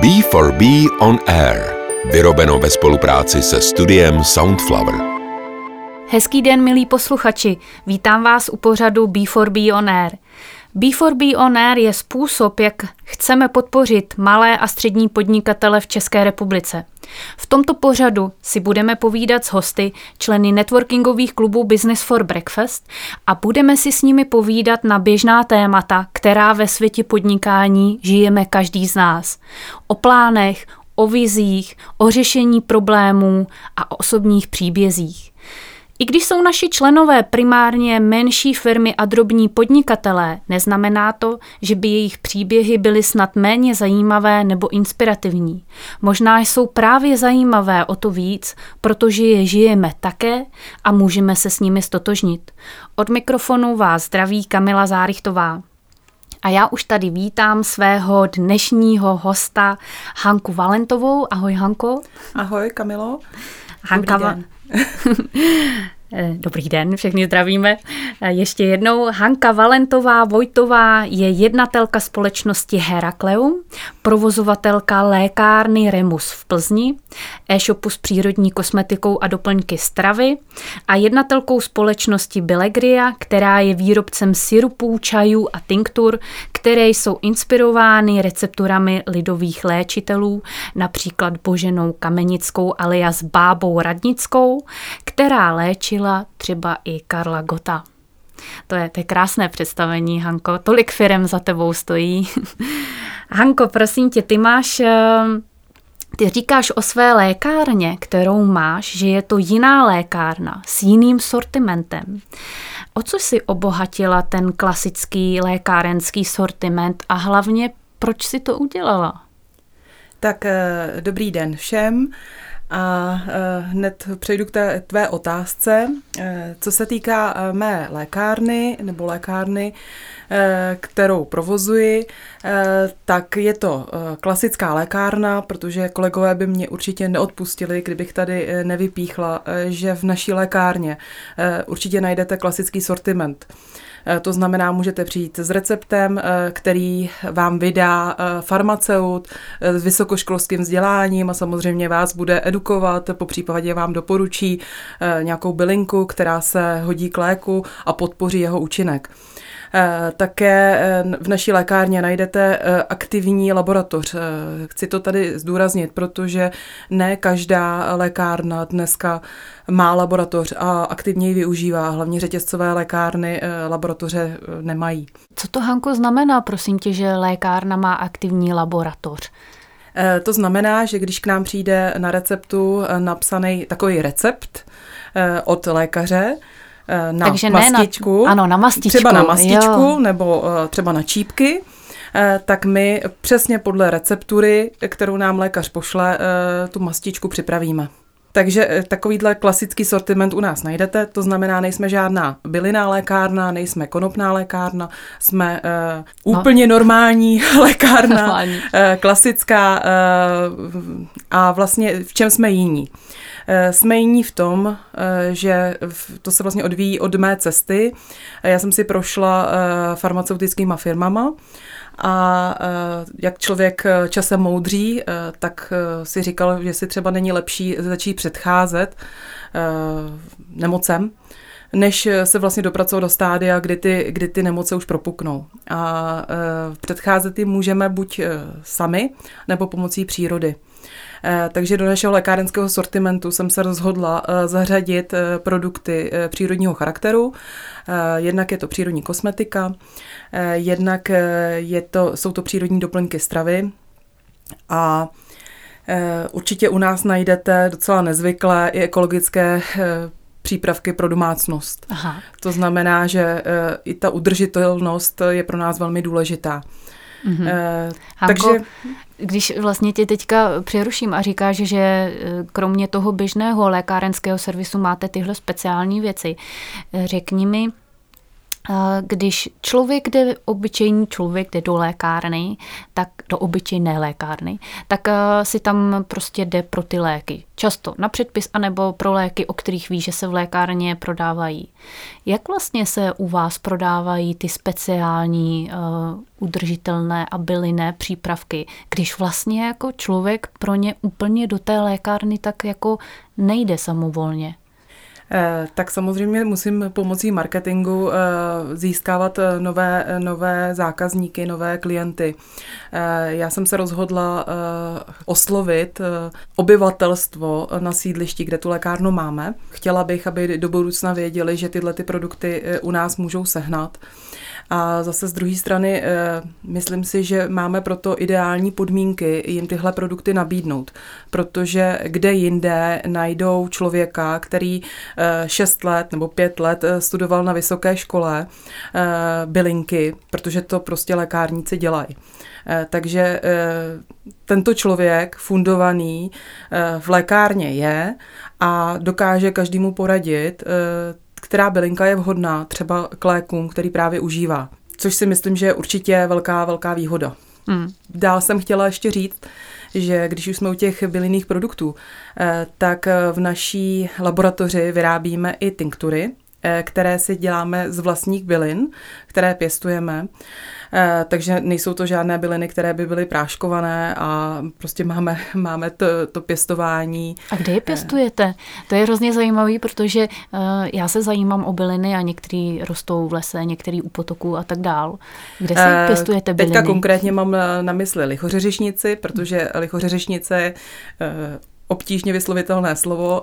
B4B On Air. Vyrobeno ve spolupráci se studiem Soundflower. Hezký den, milí posluchači. Vítám vás u pořadu B4B On Air. B4B On Air je způsob, jak chceme podpořit malé a střední podnikatele v České republice. V tomto pořadu si budeme povídat s hosty, členy networkingových klubů Business for Breakfast a budeme si s nimi povídat na běžná témata, která ve světě podnikání žijeme každý z nás. O plánech, o vizích, o řešení problémů a o osobních příbězích. I když jsou naši členové primárně menší firmy a drobní podnikatelé, neznamená to, že by jejich příběhy byly snad méně zajímavé nebo inspirativní. Možná jsou právě zajímavé o to víc, protože je žijeme také a můžeme se s nimi stotožnit. Od mikrofonu vás zdraví Kamila Zárichtová. A já už tady vítám svého dnešního hosta Hanku Valentovou. Ahoj Hanko. Ahoj Kamilo. Hanka, Dobrý den. Eh, dobrý den, všechny zdravíme. Eh, ještě jednou, Hanka Valentová Vojtová je jednatelka společnosti Herakleum, provozovatelka lékárny Remus v Plzni, e-shopu s přírodní kosmetikou a doplňky stravy a jednatelkou společnosti Belegria, která je výrobcem syrupů, čajů a tinktur, které jsou inspirovány recepturami lidových léčitelů, například Boženou Kamenickou alias Bábou Radnickou, která léčila třeba i Karla Gota. To je, to je krásné představení, Hanko. Tolik firem za tebou stojí. Hanko, prosím tě, ty máš eh, ty říkáš o své lékárně, kterou máš, že je to jiná lékárna s jiným sortimentem. O co si obohatila ten klasický lékárenský sortiment a hlavně proč si to udělala? Tak eh, dobrý den všem. A eh, hned přejdu k té tvé otázce. Eh, co se týká mé lékárny nebo lékárny, kterou provozuji, tak je to klasická lékárna, protože kolegové by mě určitě neodpustili, kdybych tady nevypíchla, že v naší lékárně určitě najdete klasický sortiment. Eh, to znamená, můžete přijít s receptem, eh, který vám vydá eh, farmaceut s vysokoškolským vzděláním a samozřejmě vás bude edukovat, po případě vám doporučí nějakou bylinku, která se hodí k léku a podpoří jeho účinek. Eh, také eh, v naší lékárně najdete eh, aktivní laboratoř. Chci to tady zdůraznit, protože ne každá lékárna dneska má laboratoř a aktivně ji využívá. Hlavně řetězcové lékárny laboratoře nemají. Co to, Hanko, znamená, prosím tě, že lékárna má aktivní laboratoř? To znamená, že když k nám přijde na receptu napsaný takový recept od lékaře, Eh, na Takže mastičku. Ne na, ano, na mastičku. Třeba na mastičku jo. nebo eh, třeba na čípky eh, tak my přesně podle receptury, kterou nám lékař pošle, tu mastičku připravíme. Takže takovýhle klasický sortiment u nás najdete, to znamená, nejsme žádná bylinná lékárna, nejsme konopná lékárna, jsme uh, úplně no. normální lékárna, normální. Uh, klasická uh, a vlastně v čem jsme jiní. Eh, jsme jiní v tom, eh, že to se vlastně odvíjí od mé cesty. Já jsem si prošla eh, farmaceutickými firmama a jak člověk časem moudří, tak si říkal, že si třeba není lepší začít předcházet nemocem, než se vlastně dopracovat do stádia, kdy ty, kdy ty nemoce už propuknou. A předcházet jim můžeme buď sami, nebo pomocí přírody. Eh, takže do našeho lékárenského sortimentu jsem se rozhodla eh, zařadit eh, produkty přírodního charakteru. Jednak je to přírodní kosmetika, jednak je to, jsou to přírodní doplňky stravy a Určitě u nás najdete docela nezvyklé i ekologické přípravky pro domácnost. Aha. To znamená, že i ta udržitelnost je pro nás velmi důležitá. Mm-hmm. Hanko, takže když vlastně tě teďka přeruším a říkáš, že eh, kromě toho běžného lékárenského servisu máte tyhle speciální věci, řekni mi, když člověk jde, obyčejný člověk jde do lékárny, tak do obyčejné lékárny, tak si tam prostě jde pro ty léky. Často na předpis, anebo pro léky, o kterých ví, že se v lékárně prodávají. Jak vlastně se u vás prodávají ty speciální uh, udržitelné a bylinné přípravky, když vlastně jako člověk pro ně úplně do té lékárny tak jako nejde samovolně? Eh, tak samozřejmě musím pomocí marketingu eh, získávat eh, nové, nové zákazníky, nové klienty. Já jsem se rozhodla oslovit obyvatelstvo na sídlišti, kde tu lékárnu máme. Chtěla bych, aby do budoucna věděli, že tyhle ty produkty u nás můžou sehnat. A zase z druhé strany, eh, myslím si, že máme proto ideální podmínky jim tyhle produkty nabídnout, protože kde jinde najdou člověka, který 6 eh, let nebo 5 let eh, studoval na vysoké škole bylinky, protože to prostě lékárníci dělají. Takže tento člověk fundovaný v lékárně je a dokáže každému poradit, která bylinka je vhodná třeba k lékům, který právě užívá. Což si myslím, že je určitě velká, velká výhoda. Hmm. Dál jsem chtěla ještě říct, že když už jsme u těch bylinných produktů, eh, tak v naší laboratoři vyrábíme i tinktury, které si děláme z vlastních bylin, které pěstujeme. Eh, takže nejsou to žádné byliny, které by byly práškované a prostě máme, máme to, to pěstování. A kde je pěstujete? To je hrozně zajímavý, protože já se zajímám o byliny a některý rostou v lese, některý u potoku a tak dál. Kde se uh, pěstujete byliny? Teďka konkrétně mám na mysli lichořeřešnici, protože lichořeřešnice obtížně vyslovitelné slovo,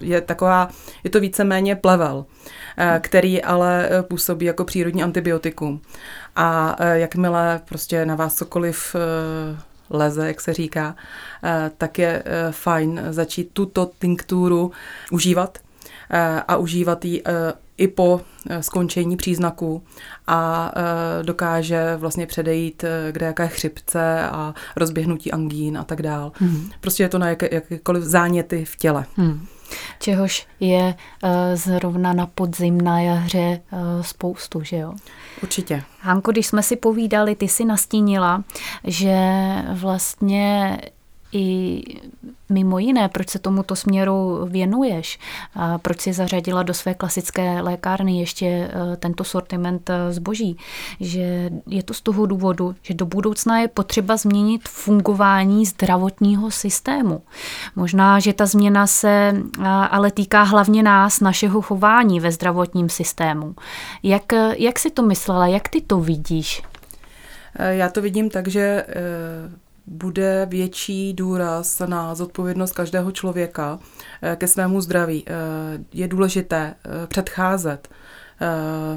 je taková, je to víceméně plevel. Eh, který ale eh, působí jako přírodní antibiotikum. A eh, jakmile prostě na vás cokoliv leze, jak se říká, tak je fajn začít tuto tinkturu užívat a užívat ji i po skončení příznaků a dokáže vlastně předejít kde jaké chřipce a rozběhnutí angín a tak dál. Hmm. Prostě je to na jaké, jakékoliv záněty v těle. Hmm čehož je eh, zrovna na podzim, na jaře eh, spoustu, že jo? Určitě. Hanko, když jsme si povídali, ty si nastínila, že vlastně i mimo jiné, proč se tomuto směru věnuješ, a proč si zařadila do své klasické lékárny ještě e, tento sortiment e, zboží, že je to z toho důvodu, že do budoucna je potřeba změnit fungování zdravotního systému. Možná, že ta změna se ale týká hlavně nás, našeho chování ve zdravotním systému. Jak, jak si to myslela, jak ty to vidíš? E, já to vidím tak, že bude větší důraz na zodpovědnost každého člověka eh, ke svému zdraví. Eh, je důležité eh, předcházet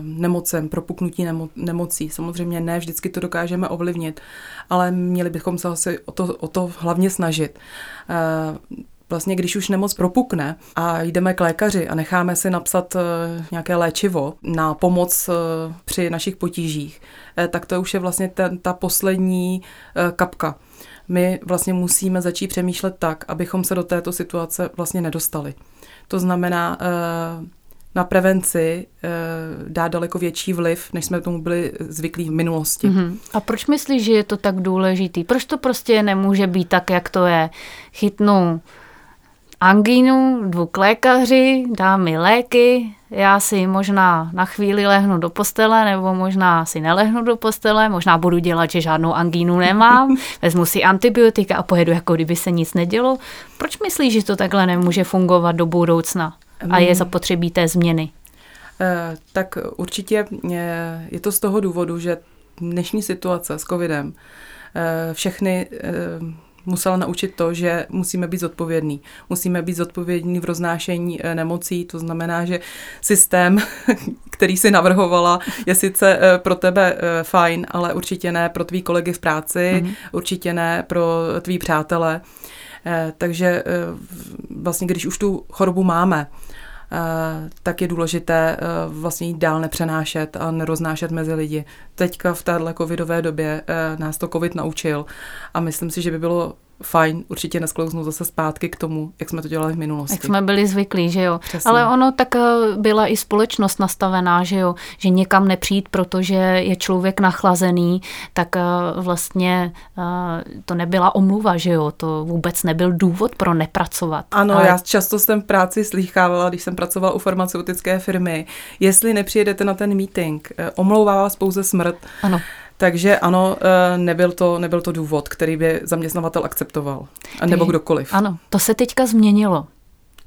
nemocem, propuknutí nemo- nemocí. Samozřejmě ne vždycky to dokážeme ovlivnit, ale měli bychom se asi o to, o to hlavně snažit. Vlastně, když už nemoc propukne a jdeme k lékaři a necháme si napsat nějaké léčivo na pomoc při našich potížích, tak to už je vlastně ten, ta poslední kapka my vlastně musíme začít přemýšlet tak, abychom se do této situace vlastně nedostali. To znamená, eh, na prevenci eh, dá daleko větší vliv, než jsme tomu byli zvyklí v minulosti. Mm-hmm. A proč myslíš, že je to tak důležitý? Proč to prostě nemůže být tak, jak to je? Chytnu angínu, jdu k lékaři, dá mi léky, já si možná na chvíli lehnu do postele, nebo možná si nelehnu do postele, možná budu dělat, že žádnou angínu nemám, vezmu si antibiotika a pojedu, jako kdyby se nic nedělo. Proč myslíš, že to takhle nemůže fungovat do budoucna a je zapotřebí té změny? Eh, tak určitě eh, je to z toho důvodu, že dnešní situace s covidem eh, všechny musela naučit to, že musíme být zodpovědní. Musíme být zodpovědní v roznášení eh, nemocí, to znamená, že systém, který si navrhovala, je sice eh, pro tebe eh, fajn, ale určitě ne pro tvý kolegy v práci, mm-hmm. určitě ne pro tvý přátele. Takže vlastně, když už tu chorobu máme, tak je důležité vlastně jít dál nepřenášet a neroznášet mezi lidi. Teďka v téhle covidové době nás to covid naučil a myslím si, že by bylo fajn určitě nesklouznout zase zpátky k tomu, jak jsme to dělali v minulosti. Jak jsme byli zvyklí, že jo. Přesně. Ale ono tak eh, byla i společnost nastavená, že jo, že někam nepřijít, protože je člověk nachlazený, tak eh, vlastně eh, to nebyla omluva, že jo, to vůbec nebyl důvod pro nepracovat. Ano, Ale... já často jsem v práci slýchávala, když jsem pracovala u farmaceutické firmy, jestli nepřijedete na ten meeting, omlouvá vás pouze smrt. Ano. Takže ano, eh, nebyl to, nebyl to důvod, který by zaměstnavatel akceptoval. Nebo kdokoliv. Ano, to se teďka změnilo.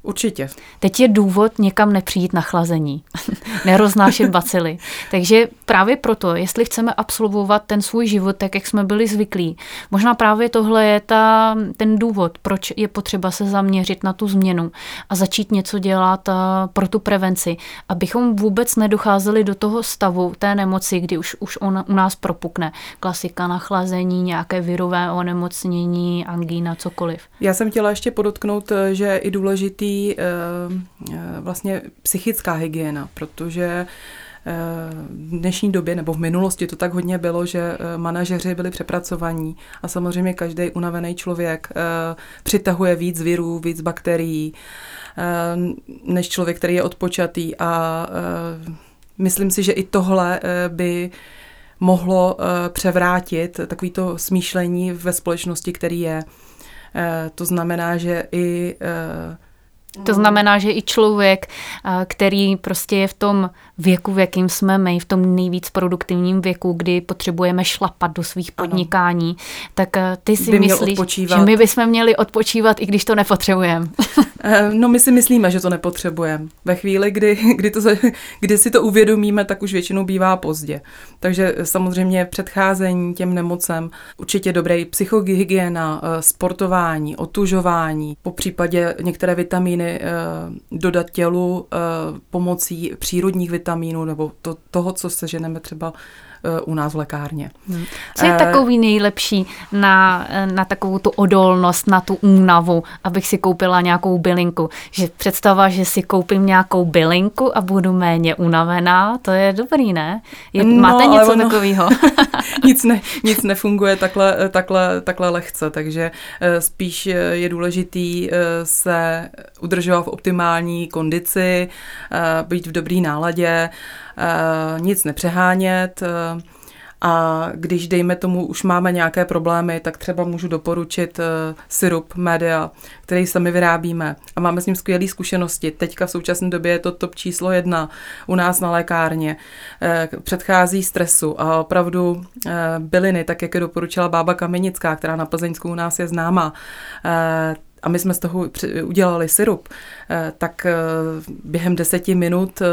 Určitě. Teď je důvod někam nepřijít na chlazení, neroznášet bacily. Takže právě proto, jestli chceme absolvovat ten svůj život tak, jak jsme byli zvyklí, možná právě tohle je ta, ten důvod, proč je potřeba se zaměřit na tu změnu a začít něco dělat pro tu prevenci, abychom vůbec nedocházeli do toho stavu té nemoci, kdy už, už on, u nás propukne. Klasika nachlazení, nějaké virové onemocnění, angína, cokoliv. Já jsem chtěla ještě podotknout, že je i důležitý Eh, eh, vlastně psychická hygiena, protože v dnešní době nebo v minulosti to tak hodně bylo, že manažeři byli přepracovaní a samozřejmě každý unavený člověk přitahuje víc virů, víc bakterií než člověk, který je odpočatý a myslím si, že i tohle by mohlo převrátit takovýto smýšlení ve společnosti, který je. To znamená, že i to znamená, že i člověk, který prostě je v tom věku, v jakým jsme my, v tom nejvíc produktivním věku, kdy potřebujeme šlapat do svých podnikání, ano. tak ty si By myslíš, že my bychom měli odpočívat, i když to nepotřebujeme. Eh, no my si myslíme, že to nepotřebujeme. Ve chvíli, kdy, kdy, to, kdy si to uvědomíme, tak už většinou bývá pozdě. Takže samozřejmě předcházení těm nemocem, určitě dobrý psychohygiena, eh, sportování, otužování, po případě některé vitamíny eh, dodat tělu pomocí přírodních vitamínů nebo to, toho, co seženeme třeba u nás v lékárně. Hmm. Co je eh, takový nejlepší na, na takovou tu odolnost, na tu únavu, abych si koupila nějakou bylinku? Že představa, že si koupím nějakou bylinku a budu méně unavená, to je dobrý, ne? Je, no, máte něco ono, takového? nic, ne, nic nefunguje takhle, takhle, takhle lehce, takže eh, spíš je důležitý eh, se udržovat v optimální kondici, být v dobrý náladě, Eh, nic nepřehánět. Eh, a když, dejme tomu, už máme nějaké problémy, tak třeba můžu doporučit uh, syrup Media, který sami vyrábíme a máme s ním skvělé zkušenosti. Teďka v současné době je to top číslo jedna u nás na lékárně. Uh, předchází stresu a opravdu uh, byliny, tak jak je doporučila bába Kamenická, která na Plzeňsku u nás je známá, a my jsme z toho udělali syrup, eh, tak eh, během deseti minut eh,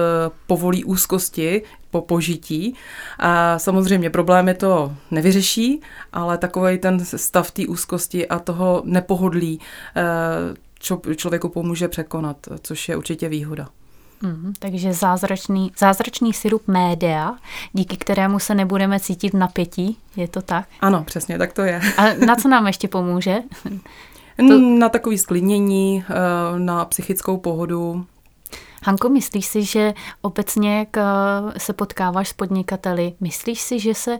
povolí úzkosti po požití. A samozřejmě problémy to nevyřeší, ale takový ten stav té úzkosti a toho nepohodlí člověku pomůže překonat, což je určitě výhoda. Mm, takže zázračný, zázračný sirup média, díky kterému se nebudeme cítit napětí, je to tak? Ano, přesně, tak to je. A na co nám ještě pomůže? To... Na takové sklidnění, eh, na psychickou pohodu. Hanko, myslíš si, že obecně, jak eh, se potkáváš s podnikateli, myslíš si, že se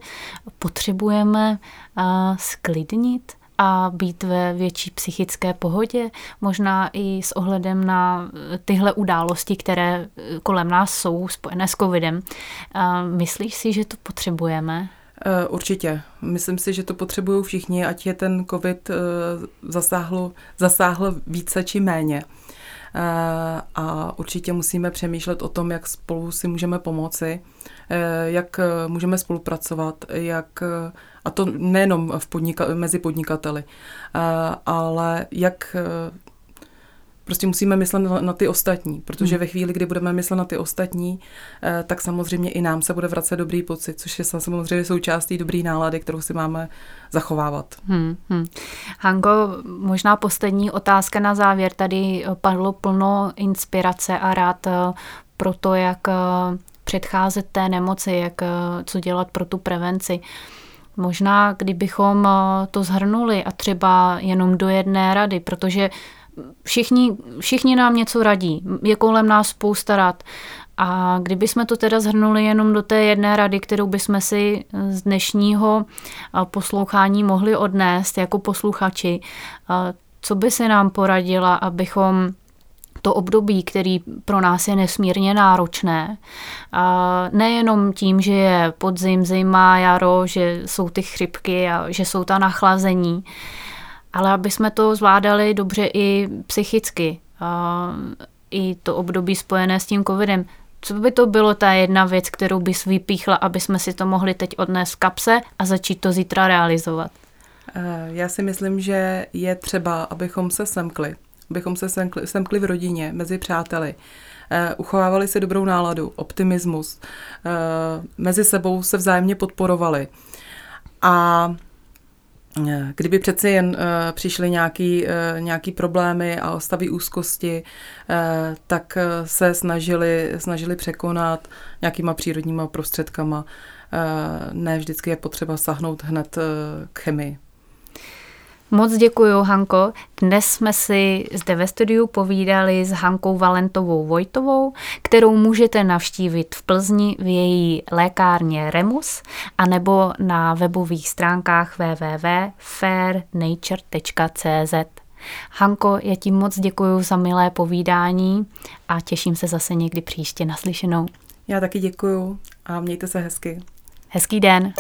potřebujeme eh, sklidnit? a být ve větší psychické pohodě, možná i s ohledem na tyhle události, které kolem nás jsou spojené s covidem. Myslíš si, že to potřebujeme? Eh, určitě. Myslím si, že to potřebují všichni, ať je ten COVID eh, zasáhl, zasáhl více či méně. Eh, a určitě musíme přemýšlet o tom, jak spolu si můžeme pomoci, jak můžeme spolupracovat, jak, a to nejenom v podnika, mezi podnikateli, ale jak Prostě musíme myslet na, na ty ostatní, protože hmm. ve chvíli, kdy budeme myslet na ty ostatní, eh, tak samozřejmě i nám se bude vracet dobrý pocit, což je samozřejmě součástí dobrý nálady, kterou si máme zachovávat. Hmm, hmm. Hanko, možná poslední otázka na závěr. Tady padlo plno inspirace a rád eh, pro to, jak eh, předcházet té nemoci, jak co dělat pro tu prevenci. Možná, kdybychom to zhrnuli a třeba jenom do jedné rady, protože Všichni, všichni nám něco radí, je kolem nás spousta rad, A kdybychom to teda zhrnuli jenom do té jedné rady, kterou bychom si z dnešního poslouchání mohli odnést jako posluchači, co by se nám poradila, abychom to období, který pro nás je nesmírně náročné. Nejenom tím, že je podzim, zima, jaro, že jsou ty chřipky a že jsou ta nachlazení, ale aby jsme to zvládali dobře i psychicky. A I to období spojené s tím covidem. Co by to bylo ta jedna věc, kterou bys vypíchla, aby jsme si to mohli teď odnést v kapse a začít to zítra realizovat? Eh, já si myslím, že je třeba, abychom se semkli abychom se semkli, semkli v rodině, mezi přáteli, eh, uchovávali si dobrou náladu, optimismus, eh, mezi sebou se vzájemně podporovali. A kdyby přeci jen přišly nějaký, nějaký problémy a stavy úzkosti, tak se snažili, snažili překonat nějakýma přírodníma prostředkama. Ne vždycky je potřeba sahnout hned k chemii. Moc děkuji, Hanko. Dnes jsme si zde ve studiu povídali s Hankou Valentovou Vojtovou, kterou můžete navštívit v Plzni v její lékárně Remus anebo na webových stránkách www.fairnature.cz. Hanko, já ti moc děkuji za milé povídání a těším se zase někdy příště naslyšenou. Já taky děkuji a mějte se hezky. Hezký den.